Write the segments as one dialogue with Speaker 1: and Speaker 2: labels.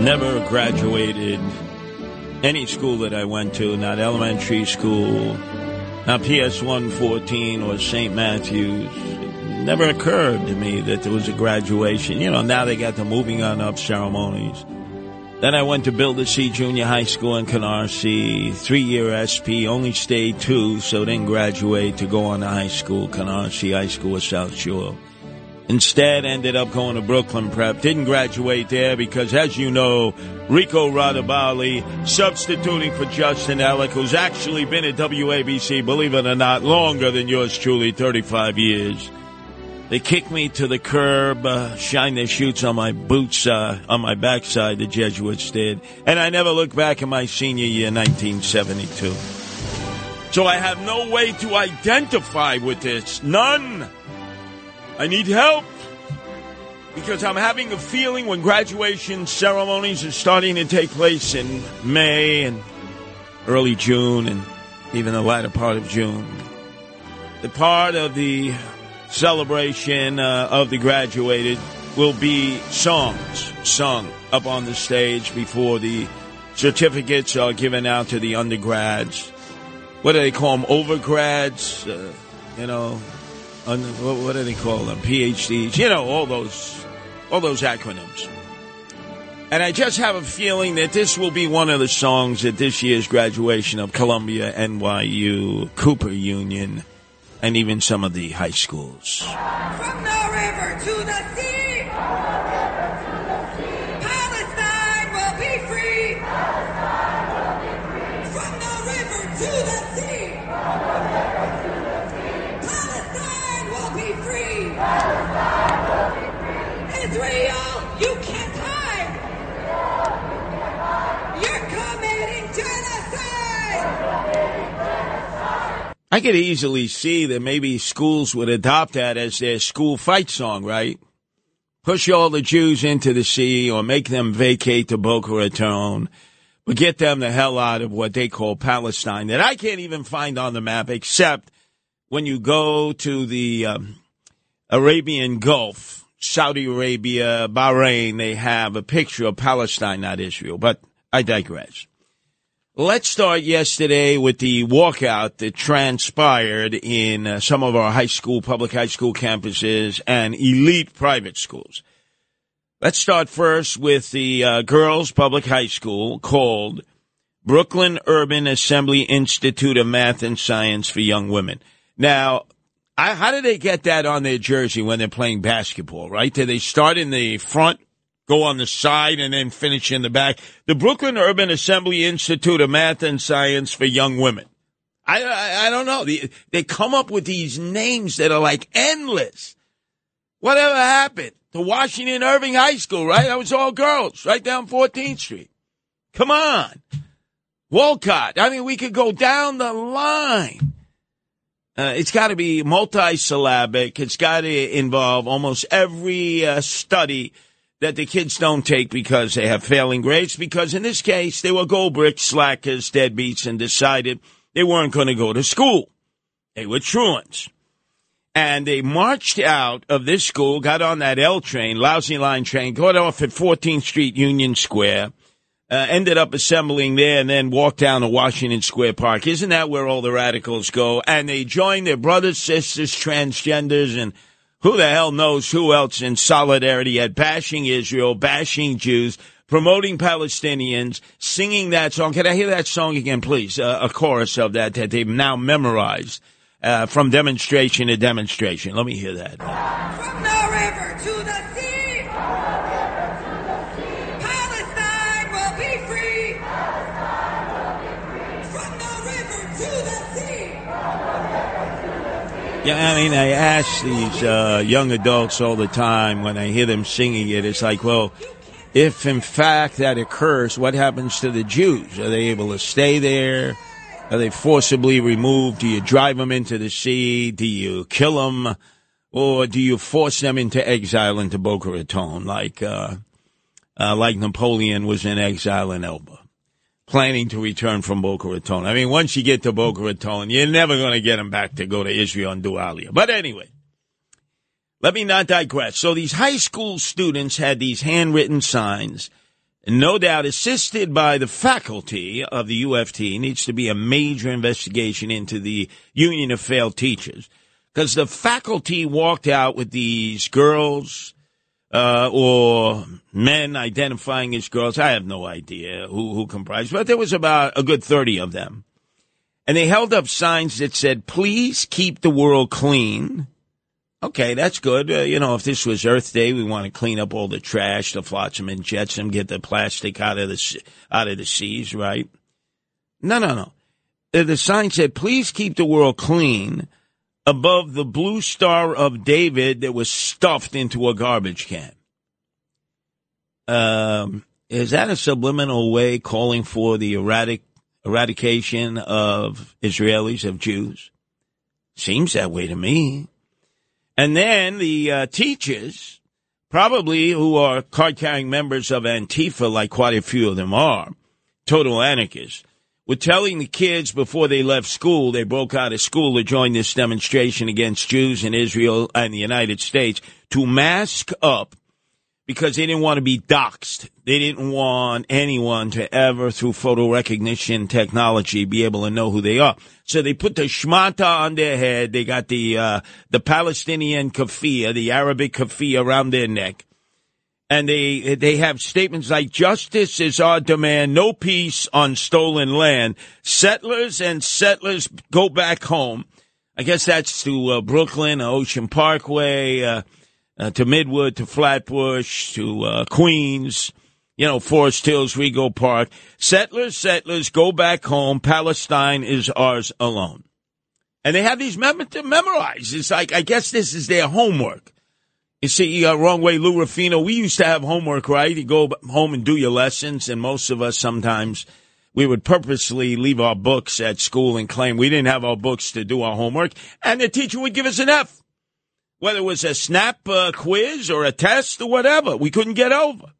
Speaker 1: never graduated any school that I went to, not elementary school, not PS 114 or St. Matthew's. It never occurred to me that there was a graduation. You know, now they got the moving on up ceremonies. Then I went to Bildersee Junior High School in Canarsie, three year SP, only stayed two, so didn't graduate to go on to high school, Canarsie High School of South Shore. Instead, ended up going to Brooklyn Prep. Didn't graduate there because, as you know, Rico Radabali substituting for Justin Ellick, who's actually been at WABC, believe it or not, longer than yours truly, 35 years. They kicked me to the curb, uh, shined their shoots on my boots, uh, on my backside, the Jesuits did. And I never looked back in my senior year, 1972. So I have no way to identify with this. None. I need help because I'm having a feeling when graduation ceremonies are starting to take place in May and early June and even the latter part of June. The part of the celebration uh, of the graduated will be songs sung up on the stage before the certificates are given out to the undergrads. What do they call them? Overgrads? Uh, you know, what do they call them? PhDs? You know, all those, all those acronyms. And I just have a feeling that this will be one of the songs at this year's graduation of Columbia, NYU, Cooper Union, and even some of the high schools.
Speaker 2: From the river to the sea.
Speaker 1: I could easily see that maybe schools would adopt that as their school fight song, right? Push all the Jews into the sea or make them vacate to Boca Raton, but get them the hell out of what they call Palestine that I can't even find on the map except when you go to the um, Arabian Gulf, Saudi Arabia, Bahrain, they have a picture of Palestine, not Israel, but I digress. Let's start yesterday with the walkout that transpired in uh, some of our high school, public high school campuses and elite private schools. Let's start first with the uh, girls' public high school called Brooklyn Urban Assembly Institute of Math and Science for Young Women. Now, I, how do they get that on their jersey when they're playing basketball, right? Do they start in the front go on the side and then finish in the back. The Brooklyn Urban Assembly Institute of Math and Science for Young Women. I, I, I don't know. They, they come up with these names that are like endless. Whatever happened to Washington Irving High School, right? That was all girls, right down 14th Street. Come on. Wolcott. I mean, we could go down the line. Uh, it's got to be multisyllabic. It's got to involve almost every uh, study that the kids don't take because they have failing grades. Because in this case, they were gold brick slackers, deadbeats, and decided they weren't going to go to school. They were truants. And they marched out of this school, got on that L train, lousy line train, got off at 14th Street Union Square, uh, ended up assembling there, and then walked down to Washington Square Park. Isn't that where all the radicals go? And they joined their brothers, sisters, transgenders, and who the hell knows who else in solidarity at bashing Israel, bashing Jews, promoting Palestinians, singing that song. Can I hear that song again, please? Uh, a chorus of that that they've now memorized uh, from demonstration to demonstration. Let me hear that.
Speaker 2: From the river to the sea.
Speaker 1: Yeah, I mean, I ask these uh, young adults all the time when I hear them singing it. It's like, well, if in fact that occurs, what happens to the Jews? Are they able to stay there? Are they forcibly removed? Do you drive them into the sea? Do you kill them? Or do you force them into exile into Boca Raton like, uh, uh, like Napoleon was in exile in Elba, planning to return from Boca Raton? I mean, once you get to Boca Raton, you're never going to get them back to go to Israel and do Aliyah. But anyway, let me not digress. So these high school students had these handwritten signs, no doubt assisted by the faculty of the UFT. Needs to be a major investigation into the Union of Failed Teachers because the faculty walked out with these girls uh, or men identifying as girls. I have no idea who who comprised, but there was about a good thirty of them, and they held up signs that said, "Please keep the world clean." Okay, that's good. Uh, you know, if this was Earth Day, we want to clean up all the trash, the flotsam and jetsam, get the plastic out of the out of the seas, right? No, no, no. Uh, The sign said, "Please keep the world clean." Above the blue star of David that was stuffed into a garbage can. Um, is that a subliminal way calling for the erratic eradication of Israelis of Jews? Seems that way to me. And then the uh, teachers, probably who are card carrying members of Antifa, like quite a few of them are, total anarchists, were telling the kids before they left school, they broke out of school to join this demonstration against Jews in Israel and the United States, to mask up because they didn't want to be doxxed. They didn't want anyone to ever, through photo recognition technology, be able to know who they are. So they put the shmata on their head. They got the uh, the Palestinian kafia, the Arabic kafia around their neck, and they they have statements like "Justice is our demand, no peace on stolen land. Settlers and settlers go back home." I guess that's to uh, Brooklyn, Ocean Parkway. Uh, uh, to Midwood, to Flatbush, to uh, Queens, you know, Forest Hills, Rego Park. Settlers, settlers, go back home. Palestine is ours alone. And they have these mem- to memorize. It's like, I guess this is their homework. You see, wrong way, Lou Rufino. We used to have homework, right? You go home and do your lessons, and most of us sometimes we would purposely leave our books at school and claim we didn't have our books to do our homework, and the teacher would give us an F whether it was a snap uh, quiz or a test or whatever. We couldn't get over.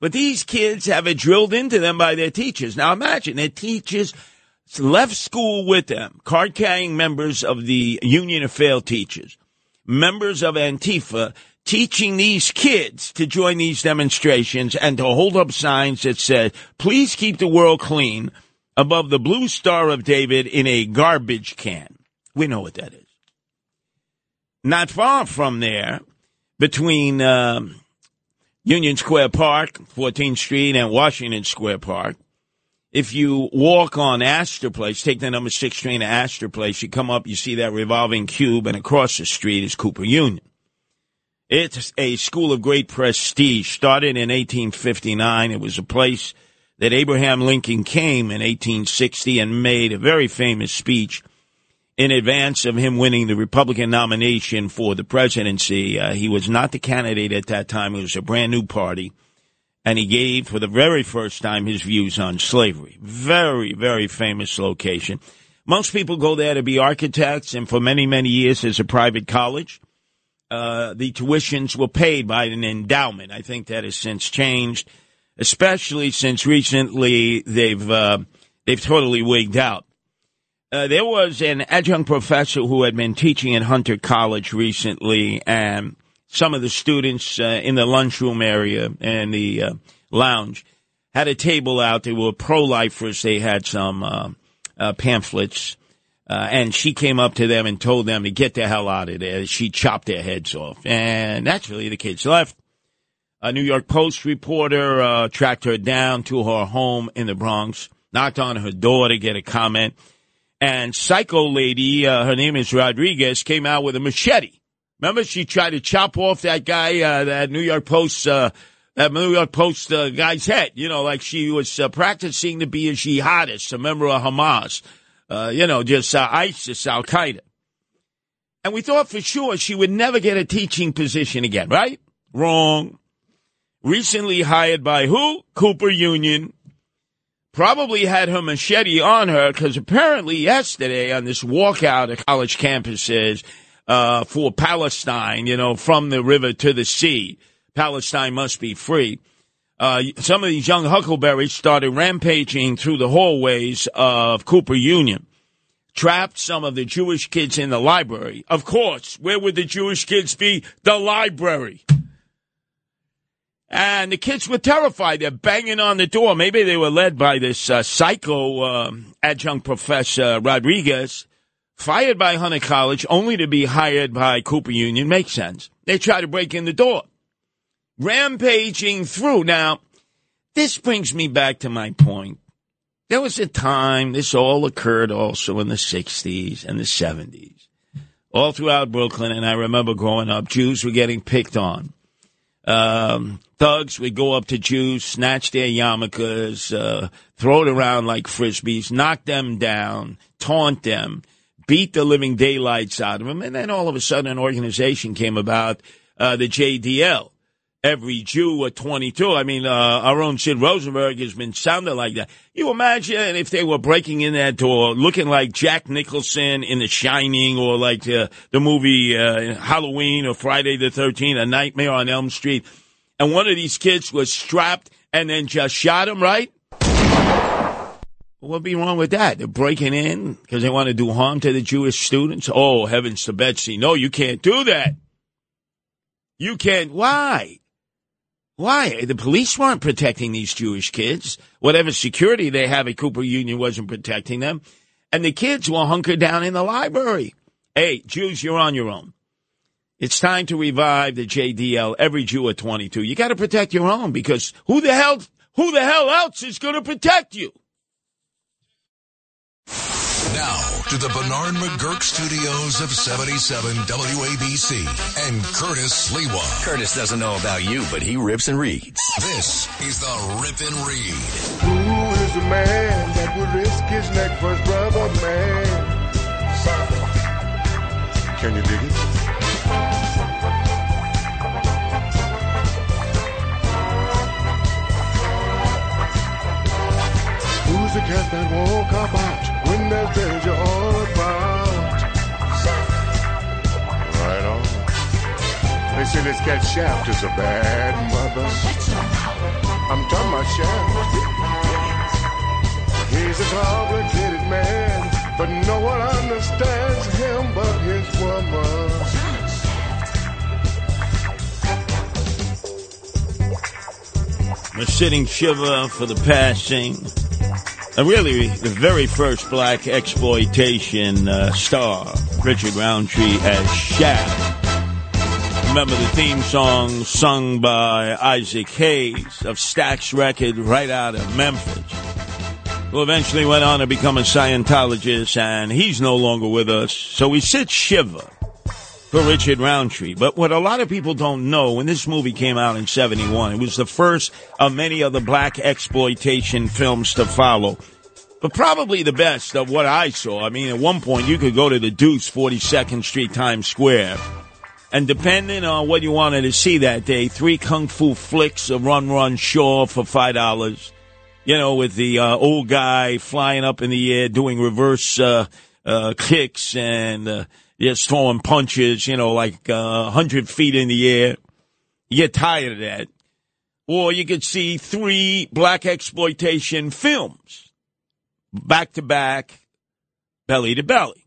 Speaker 1: But these kids have it drilled into them by their teachers. Now imagine their teachers left school with them, card carrying members of the Union of Failed Teachers, members of Antifa, teaching these kids to join these demonstrations and to hold up signs that said, please keep the world clean above the blue star of David in a garbage can. We know what that is not far from there, between um, Union Square Park, 14th Street, and Washington Square Park. If you walk on Astor Place, take the number six train to Astor Place, you come up, you see that revolving cube, and across the street is Cooper Union. It's a school of great prestige. Started in 1859. It was a place that Abraham Lincoln came in 1860 and made a very famous speech in advance of him winning the Republican nomination for the presidency. Uh, he was not the candidate at that time. It was a brand new party. And he gave, for the very first time, his views on slavery. Very, very famous location. Most people go there to be architects, and for many, many years as a private college, uh, the tuitions were paid by an endowment. I think that has since changed, especially since recently they've uh, they've totally wigged out. Uh, there was an adjunct professor who had been teaching at Hunter College recently, and some of the students uh, in the lunchroom area and the uh, lounge had a table out. They were pro-lifers. They had some uh, uh, pamphlets, uh, and she came up to them and told them to get the hell out of there. She chopped their heads off, and naturally the kids left. A New York Post reporter uh, tracked her down to her home in the Bronx, knocked on her door to get a comment and psycho lady, her name is Rodriguez, came out with a machete. Remember, she tried to chop off that guy, uh, that New York Post, uh, that New York Post uh, guy's head. You know, like she was uh, practicing to be a jihadist, a member of Hamas. Uh, you know, just uh, ISIS, Al Qaeda. And we thought for sure she would never get a teaching position again, right? Wrong. recently hired by who? Cooper Union. Probably had her machete on her because apparently yesterday on this walkout at college campuses uh, for Palestine, you know, from the river to the sea, Palestine must be free. Uh, some of these young huckleberries started rampaging through the hallways of Cooper Union trapped some of the Jewish kids in the library. Of course, where would the Jewish kids be? The library. And the kids were terrified. They're banging on the door. Maybe they were led by this uh, psycho um, adjunct professor Rodriguez, fired by Hunter College, only to be hired by Cooper Union. Makes sense. They try to break in the door, rampaging through. Now, this brings me back to my point. There was a time, this all occurred also in the 60s and the 70s, all throughout Brooklyn. And I remember growing up, Jews were getting picked on. Um, thugs would go up to Jews, snatch their yarmulkes, uh, throw it around like frisbees, knock them down, taunt them, beat the living daylights out of him. And then all of a sudden, an organization came about, uh, the JDL every Jew at 22. I mean, uh, our own Sid Rosenberg has been sounding like that. You imagine if they were breaking in that door looking like Jack Nicholson in The Shining or like uh, the movie uh, Halloween or Friday the 13th, A Nightmare on Elm Street, and one of these kids was strapped and then just shot him, right? What'd be wrong with that? They're breaking in because they want to do harm to the Jewish students? Oh, heavens to Betsy. No, you can't do that. You can't. Why? Why? The police weren't protecting these Jewish kids. Whatever security they have at Cooper Union wasn't protecting them. And the kids were hunkered down in the library. Hey, Jews, you're on your own. It's time to revive the JDL, every Jew at 22. You got to protect your own because who the hell, who the hell else is going to protect you?
Speaker 3: Now to the Bernard McGuirk studios of 77 WABC and Curtis Sliwa.
Speaker 4: Curtis doesn't know about you, but he rips and reads.
Speaker 3: This is the Rip and Read.
Speaker 5: Who is the man that would risk his neck for his brother, man? Can you dig it? Who's the cat that won't come out They say this cat Shaft is a bad mother. I'm talking Shaft. He's a complicated man, but no one understands him but his woman.
Speaker 1: We're sitting shiver for the passing. Really, the very first black exploitation uh, star, Richard Roundtree as Shaft. Remember the theme song sung by Isaac Hayes of Stax Record right out of Memphis, who eventually went on to become a Scientologist, and he's no longer with us. So we sit Shiva for Richard Roundtree. But what a lot of people don't know, when this movie came out in 71, it was the first of many other black exploitation films to follow. But probably the best of what I saw. I mean, at one point you could go to the Deuce, 42nd Street, Times Square. And depending on what you wanted to see that day, three kung fu flicks of Run Run Shaw for $5. You know, with the uh, old guy flying up in the air doing reverse uh, uh, kicks and uh, just throwing punches, you know, like uh, 100 feet in the air. You get tired of that. Or you could see three black exploitation films, back to back, belly to belly.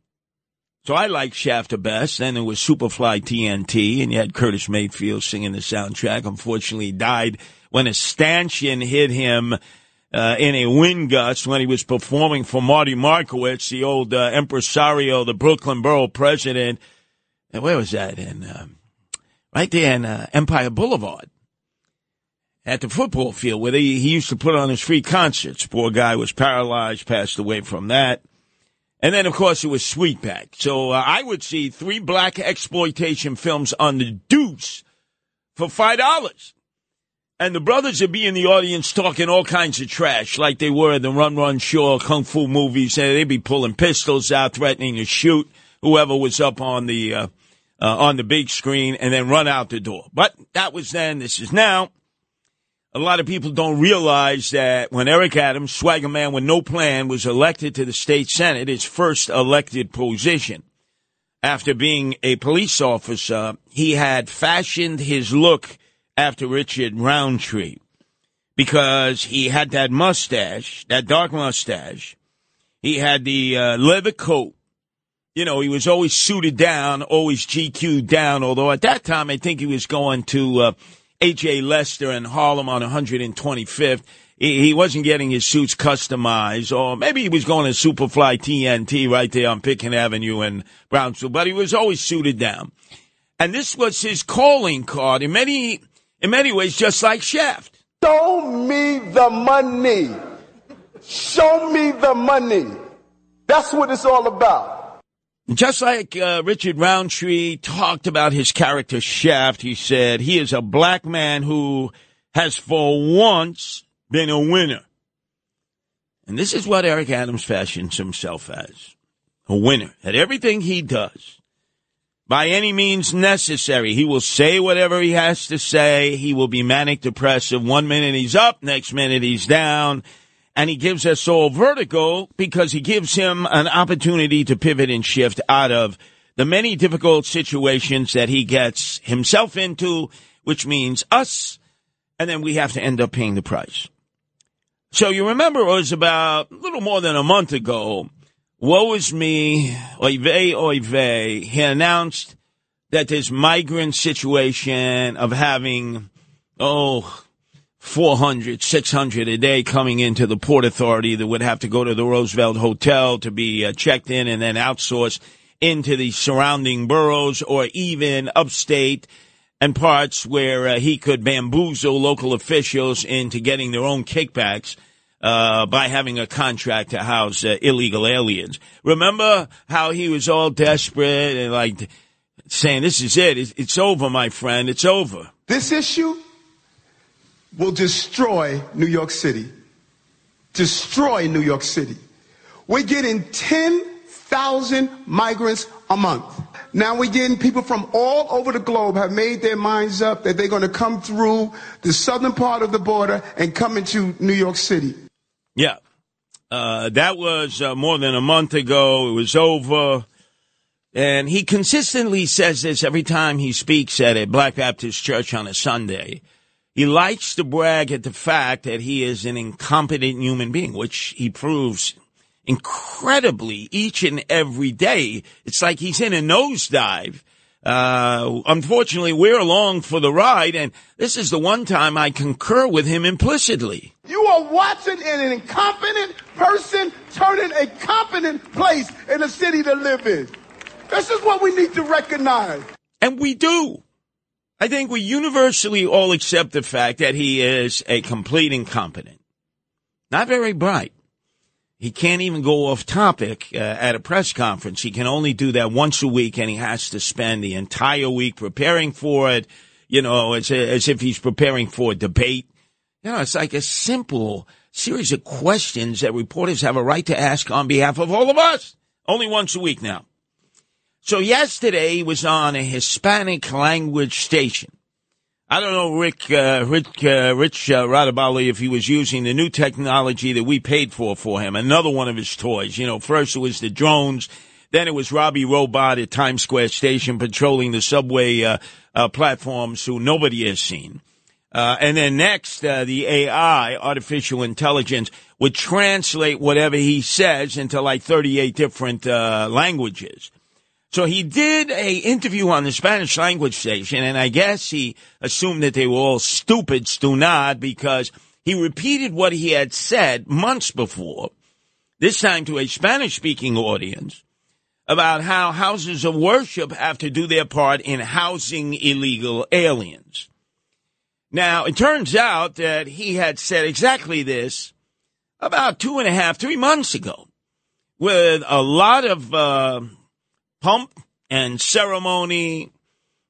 Speaker 1: So I liked Shaft the best. Then there was Superfly TNT, and you had Curtis Mayfield singing the soundtrack. Unfortunately, he died when a stanchion hit him uh, in a wind gust when he was performing for Marty Markowitz, the old uh, impresario, the Brooklyn Borough president. And where was that? In um, right there in uh, Empire Boulevard at the football field where they, he used to put on his free concerts. Poor guy was paralyzed, passed away from that. And then, of course, it was Sweetback. So uh, I would see three black exploitation films on the deuce for five dollars. And the brothers would be in the audience talking all kinds of trash, like they were in the Run Run Shaw kung fu movies. And they'd be pulling pistols out, threatening to shoot whoever was up on the uh, uh, on the big screen, and then run out the door. But that was then. This is now. a lot of people don't realize that when Eric Adams, swagger man with no plan, was elected to the state senate, his first elected position, after being a police officer, he had fashioned his look after Richard Roundtree because he had that mustache, that dark mustache. He had the uh, leather coat. You know, he was always suited down, always GQ down, although at that time I think he was going to uh, H.A. Lester in Harlem on 125th. He, he wasn't getting his suits customized, or maybe he was going to Superfly TNT right there on Pitkin Avenue in Brownsville, but he was always suited down. And this was his calling card in many, in many ways, just like Shaft.
Speaker 6: Show me the money. Show me the money. That's what it's all about.
Speaker 1: Just like uh, Richard Roundtree talked about his character Shaft, he said he is a black man who has for once been a winner. And this is what Eric Adams fashions himself as a winner at everything he does. By any means necessary, he will say whatever he has to say. He will be manic depressive. One minute he's up, next minute he's down and he gives us all vertigo because he gives him an opportunity to pivot and shift out of the many difficult situations that he gets himself into, which means us, and then we have to end up paying the price. So you remember it was about a little more than a month ago. Woe is me, oy vey, oy vey. He announced that this migrant situation of having, oh, 400, 600 a day coming into the Port Authority that would have to go to the Roosevelt Hotel to be uh, checked in and then outsourced into the surrounding boroughs or even upstate and parts where uh, he could bamboozle local officials into getting their own kickbacks uh, by having a contract to house uh, illegal aliens. Remember how he was all desperate and like saying, "This is it. It's, it's over, my friend. It's over."
Speaker 6: This issue will destroy New York City. Destroy New York City. We're getting 10,000 migrants a month. Now we're getting people from all over the globe have made their minds up that they're going to come through the southern part of the border and come into New York City.
Speaker 1: Yeah. Uh, that was uh, more than a month ago. It was over. And he consistently says this every time he speaks at a Black Baptist church on a Sunday. He likes to brag at the fact that he is an incompetent human being, which he proves incredibly each and every day. It's like he's in a nosedive. Uh, unfortunately, we're along for the ride, and this is the one time I concur with him implicitly.
Speaker 6: You are watching an incompetent person turning a competent place in a city to live in. This is what we need to recognize.
Speaker 1: And we do. I think we universally all accept the fact that he is a complete incompetent. Not very bright. He can't even go off topic uh, at a press conference. He can only do that once a week, and he has to spend the entire week preparing for it. You know, as, as if he's preparing for a debate. You know, it's like a simple series of questions that reporters have a right to ask on behalf of all of us. Only once a week now. So yesterday was on a Hispanic language station. I don't know, Rick, uh, Rick, uh, Rich uh, Radabali, if he was using the new technology that we paid for for him. Another one of his toys. You know, first it was the drones, then it was Robbie Robot at Times Square Station patrolling the subway uh, uh, platforms who nobody has seen. Uh, and then next, uh, the AI, artificial intelligence, would translate whatever he says into like 38 different uh, languages. So he did a interview on the Spanish language station, and I guess he assumed that they were all stupid, stunad, because he repeated what he had said months before, this time to a Spanish speaking audience, about how houses of worship have to do their part in housing illegal aliens. Now, it turns out that he had said exactly this about two and a half, three months ago, with a lot of uh, pomp and ceremony.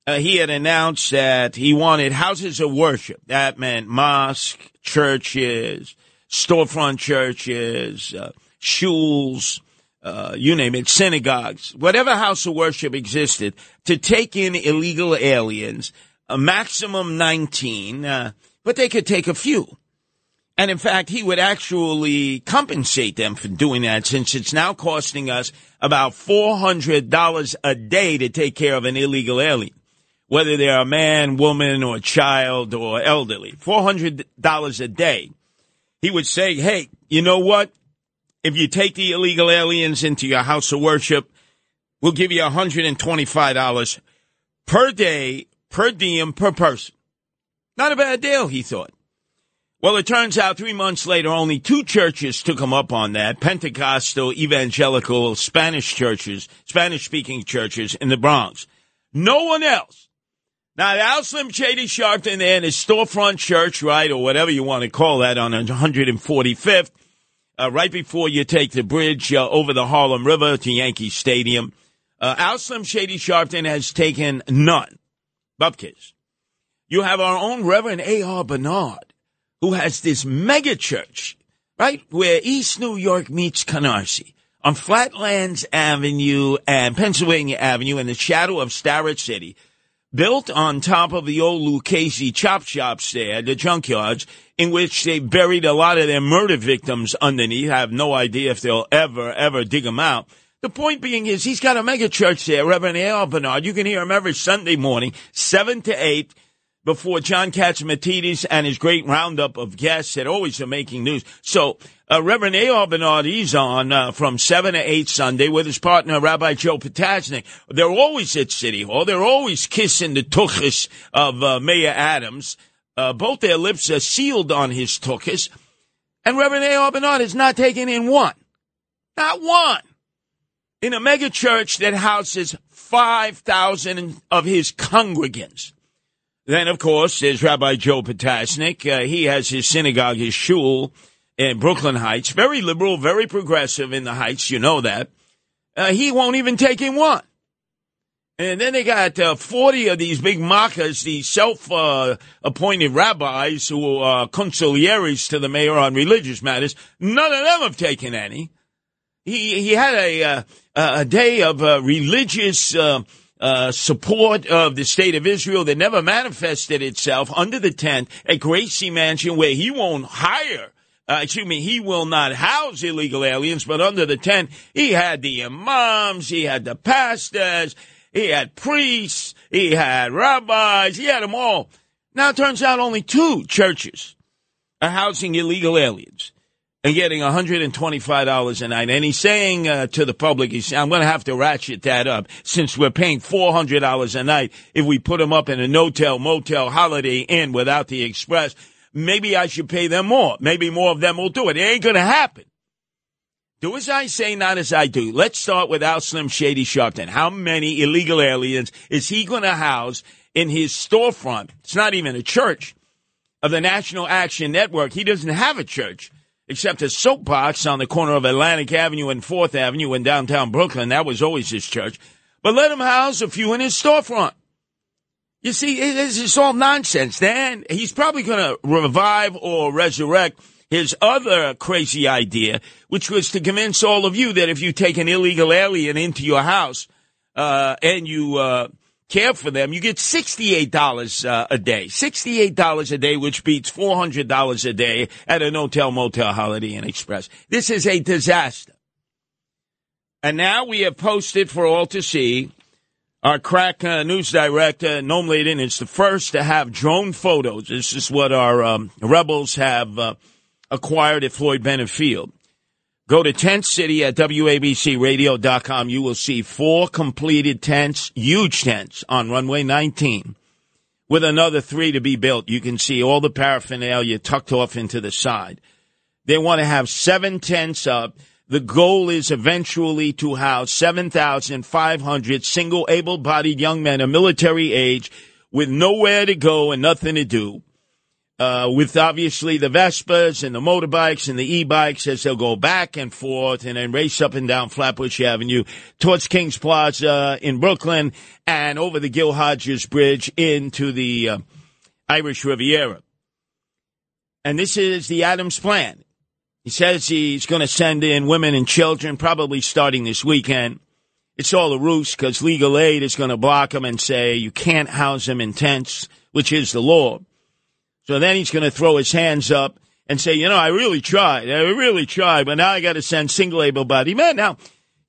Speaker 1: Uh, he had announced that he wanted houses of worship. That meant mosque, churches, storefront churches, uh, shuls, uh, you name it, synagogues, whatever house of worship existed, to take in illegal aliens, a maximum 19, uh, but they could take a few. And in fact, he would actually compensate them for doing that since it's now costing us about $400 a day to take care of an illegal alien, whether they're a man, woman, or child or elderly. $400 a day. He would say, hey, you know what? If you take the illegal aliens into your house of worship, we'll give you $125 per day, per diem, per person. Not a bad deal, he thought. Well, it turns out three months later, only two churches took him up on that Pentecostal, evangelical, Spanish churches, Spanish speaking churches in the Bronx. No one else. Now, Al Slim Shady Sharpton in his storefront church, right, or whatever you want to call that, on 145th, uh, right before you take the bridge uh, over the Harlem River to Yankee Stadium. Uh, Al Slim Shady Sharpton has taken none. Bupkis. You have our own Reverend A.R. Bernard, who has this mega church, right, where East New York meets Canarsie on Flatlands Avenue and Pennsylvania Avenue in the shadow of Starrett City, built on top of the old Lucchese chop shops there, the junkyards, in which they buried a lot of their murder victims underneath. I have no idea if they'll ever, ever dig them out. The point being is he's got a mega church there, Reverend A.R. Bernard. You can hear him every Sunday morning, 7 to 8 before John Catsimatidis and his great roundup of guests that always are making news. So, uh, Reverend A.R. Bernard, he's on uh, from 7 to 8 Sunday with his partner, Rabbi Joe Potasnik. They're always at City Hall. They're always kissing the tuchus of uh, Mayor Adams. Uh, both their lips are sealed on his tuchus. And Reverend A.R. Bernard is not taking in one. Not one. In a mega church that houses 5,000 of his congregants. Then, of course, there's Rabbi Joe Potasnik. Uh, he has his synagogue, his shul in Brooklyn Heights. Very liberal, very progressive in the Heights. You know that. Uh, he won't even take in one. And then they got uh, 40 of these big mockers, these self-appointed rabbis who are consiglieres to the mayor on religious matters. None of them have taken any. He, he had a, uh, a day of uh, religious uh, support of the state of Israel that never manifested itself under the tent at Gracie Mansion, where he won't hire. Uh, excuse me, he will not house illegal aliens, but under the tent, he had the imams, he had the pastors, he had priests, he had rabbis, he had them all. Now it turns out only two churches are housing illegal aliens and getting $125 a night. And he's saying uh, to the public, he's I'm going to have to ratchet that up since we're paying $400 a night if we put them up in a no-tell, motel, holiday inn without the express. Maybe I should pay them more. Maybe more of them will do it. It ain't going to happen. Do as I say, not as I do. Let's start with Al Slim Shady Sharpton. How many illegal aliens is he going to house in his storefront? It's not even a church of the National Action Network. He doesn't have a church except a soapbox on the corner of Atlantic Avenue and Fourth Avenue in downtown Brooklyn. That was always his church. But let him house a few in his storefront. You see, this is all nonsense. Then he's probably going to revive or resurrect his other crazy idea, which was to convince all of you that if you take an illegal alien into your house uh, and you uh, care for them, you get $68 uh, a day. $68 a day, which beats $400 a day at an hotel, motel, Holiday Inn Express. This is a disaster. And now we have posted for all to see our crack uh, news director, Noam Laden, is the first to have drone photos. This is what our um, rebels have uh, acquired at Floyd Bennett Field. Go to Tent City at WABCRadio.com. You will see four completed tents, huge tents on runway 19 with another three to be built. You can see all the paraphernalia tucked off into the side. They want to have seven tents up. The goal is eventually to house 7,500 single able bodied young men of military age with nowhere to go and nothing to do uh, with obviously the Vespas and the motorbikes and the e-bikes as they'll go back and forth and then race up and down Flatbush Avenue towards Kings Plaza in Brooklyn and over the Gil Hodges Bridge into the uh, Irish Riviera. And this is the Adams plan. He says he's going to send in women and children, probably starting this weekend. It's all a ruse because legal aid is going to block them and say you can't house them in tents, which is the law. So then he's going to throw his hands up and say, you know, I really tried. I really tried, but now I got to send single able bodied men. Now,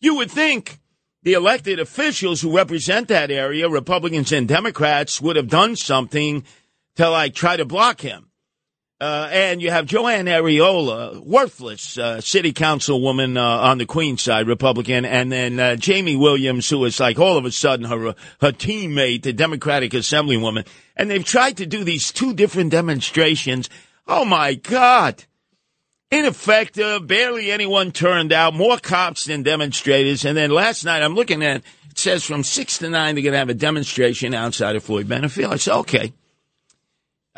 Speaker 1: you would think the elected officials who represent that area, Republicans and Democrats, would have done something to like try to block him. Uh, and you have Joanne Ariola, worthless uh, city councilwoman uh, on the Queen side, Republican, and then uh, Jaime Williams, who is like all of a sudden her her teammate, the Democratic Assemblywoman, and they've tried to do these two different demonstrations. Oh my God! Ineffective. Barely anyone turned out. More cops than demonstrators. And then last night, I'm looking at it says from six to nine they're going to have a demonstration outside of Floyd Bennett Field. I said, okay.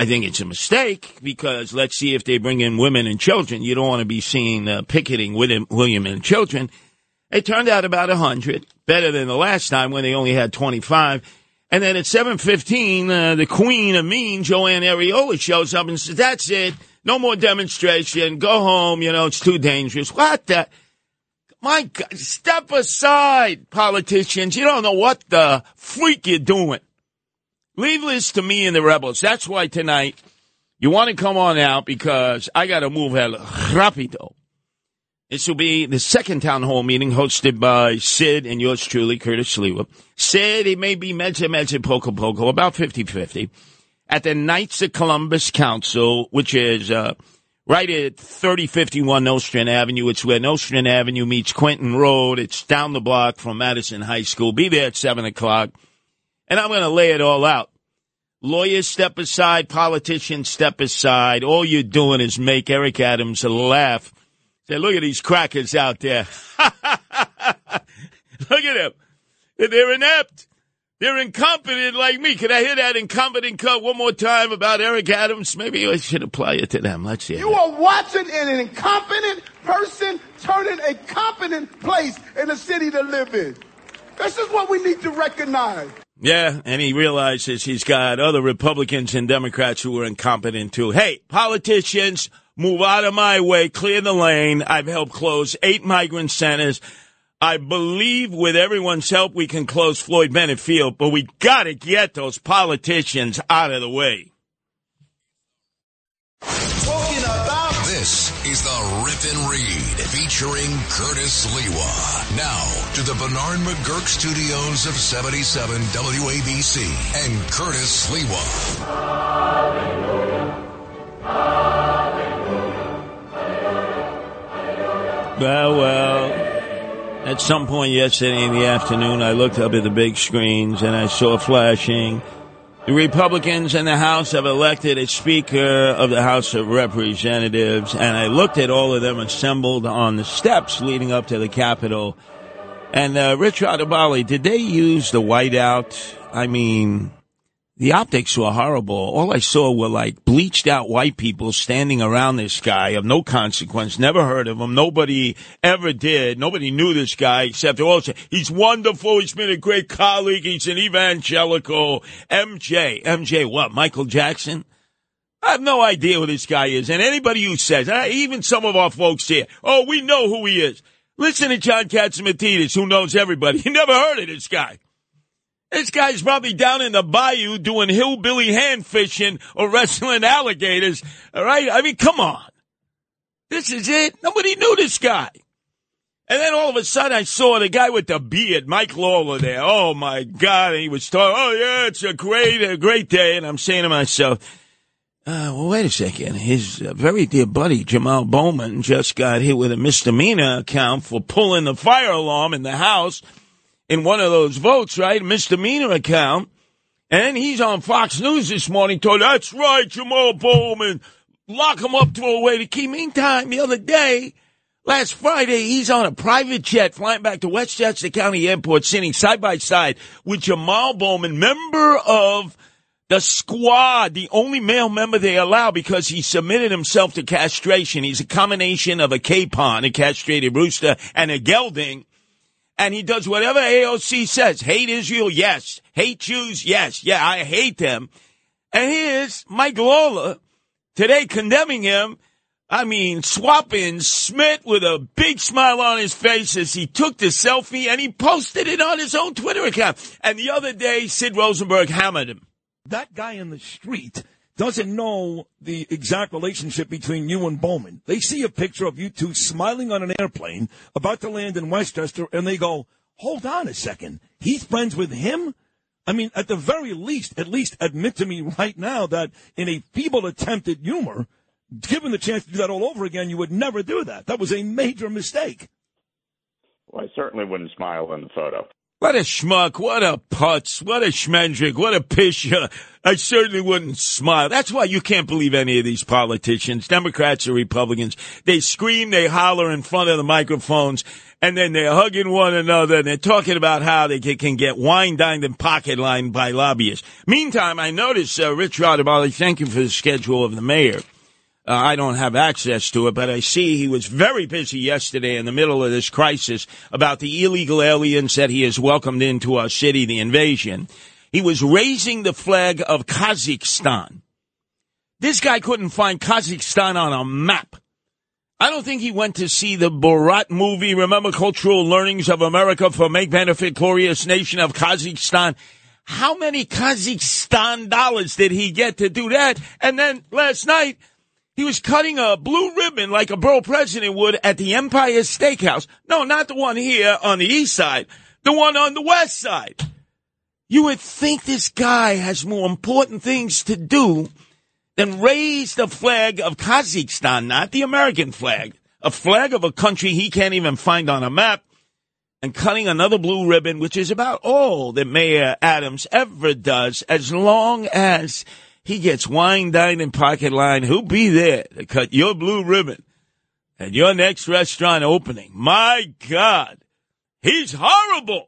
Speaker 1: I think it's a mistake because let's see if they bring in women and children. You don't want to be seen uh, picketing William, William and children. It turned out about 100, better than the last time when they only had 25. And then at 7.15, uh, the queen of mean, Joanne Ariola, shows up and says, that's it. No more demonstration. Go home. You know, it's too dangerous. What the? My God, step aside, politicians. You don't know what the freak you're doing. Leave this to me and the rebels. That's why tonight you want to come on out because I got to move el rapido. This will be the second town hall meeting hosted by Sid and yours truly, Curtis Sliwa. Sid, he may be mezza mezza poco poco, about 50-50, at the Knights of Columbus Council, which is uh, right at 3051 Nostrand Avenue. It's where Nostrand Avenue meets Quentin Road. It's down the block from Madison High School. Be there at 7 o'clock. And I'm going to lay it all out. Lawyers step aside, politicians step aside. All you're doing is make Eric Adams laugh. Say, look at these crackers out there. look at them. They're inept. They're incompetent like me. Can I hear that incompetent cut one more time about Eric Adams? Maybe I should apply it to them. Let's hear
Speaker 6: You
Speaker 1: it.
Speaker 6: are watching an incompetent person turning a competent place in a city to live in. This is what we need to recognize.
Speaker 1: Yeah, and he realizes he's got other Republicans and Democrats who are incompetent too. Hey, politicians, move out of my way, clear the lane. I've helped close eight migrant centers. I believe with everyone's help we can close Floyd Bennett Field, but we gotta get those politicians out of the way.
Speaker 3: And Read featuring Curtis Sliwa. Now to the Bernard McGuirk studios of 77 WABC and Curtis Sliwa.
Speaker 1: Well, well, at some point yesterday in the afternoon, I looked up at the big screens and I saw flashing. The Republicans in the House have elected a Speaker of the House of Representatives, and I looked at all of them assembled on the steps leading up to the Capitol. And uh, Rich Adabali, did they use the whiteout? I mean, the optics were horrible. All I saw were like bleached out white people standing around this guy of no consequence. Never heard of him. Nobody ever did. Nobody knew this guy except all he's wonderful. He's been a great colleague. He's an evangelical. MJ. MJ what? Michael Jackson? I have no idea who this guy is. And anybody who says, uh, even some of our folks here, oh, we know who he is. Listen to John Catsimatidis, who knows everybody. You never heard of this guy. This guy's probably down in the bayou doing hillbilly hand fishing or wrestling alligators. All right. I mean, come on. This is it. Nobody knew this guy. And then all of a sudden I saw the guy with the beard, Mike Lawler there. Oh my God. And he was talking, oh yeah, it's a great, a great day. And I'm saying to myself, uh, well, wait a second. His uh, very dear buddy, Jamal Bowman, just got hit with a misdemeanor account for pulling the fire alarm in the house in one of those votes, right? Misdemeanor account. And he's on Fox News this morning told, that's right, Jamal Bowman. Lock him up, throw away the key. Meantime, the other day, last Friday, he's on a private jet flying back to Westchester County Airport, sitting side by side with Jamal Bowman, member of the squad, the only male member they allow because he submitted himself to castration. He's a combination of a capon, a castrated rooster, and a gelding and he does whatever AOC says. Hate Israel, yes. Hate Jews, yes. Yeah, I hate them. And here's Mike Lawler today condemning him. I mean, swapping Smith with a big smile on his face as he took the selfie and he posted it on his own Twitter account. And the other day, Sid Rosenberg hammered him.
Speaker 7: that guy in the street doesn't know the exact relationship between you and Bowman. They see a picture of you two smiling on an airplane about to land in Westchester, and they go, hold on a second. He's friends with him? I mean, at the very least, at least admit to me right now that in a feeble attempt at humor, given the chance to do that all over again, you would never do that. That was a major mistake.
Speaker 8: Well, I certainly wouldn't smile in the photo.
Speaker 1: What a schmuck, what a putz, what a schmendrick, what a pisher. I certainly wouldn't smile. That's why you can't believe any of these politicians, Democrats or Republicans. They scream, they holler in front of the microphones, and then they're hugging one another, and they're talking about how they can get wine dined and pocket lined by lobbyists. Meantime, I noticed, uh, Rich Rodamali, thank you for the schedule of the mayor. Uh, I don't have access to it, but I see he was very busy yesterday in the middle of this crisis about the illegal aliens that he has welcomed into our city, the invasion. He was raising the flag of Kazakhstan. This guy couldn't find Kazakhstan on a map. I don't think he went to see the Borat movie, Remember Cultural Learnings of America for Make Benefit Glorious Nation of Kazakhstan. How many Kazakhstan dollars did he get to do that? And then last night, he was cutting a blue ribbon like a borough president would at the Empire Steakhouse. No, not the one here on the east side, the one on the west side. You would think this guy has more important things to do than raise the flag of Kazakhstan, not the American flag, a flag of a country he can't even find on a map, and cutting another blue ribbon, which is about all that Mayor Adams ever does, as long as he gets wine, dine, and pocket line. Who'll be there to cut your blue ribbon at your next restaurant opening? My God, he's horrible.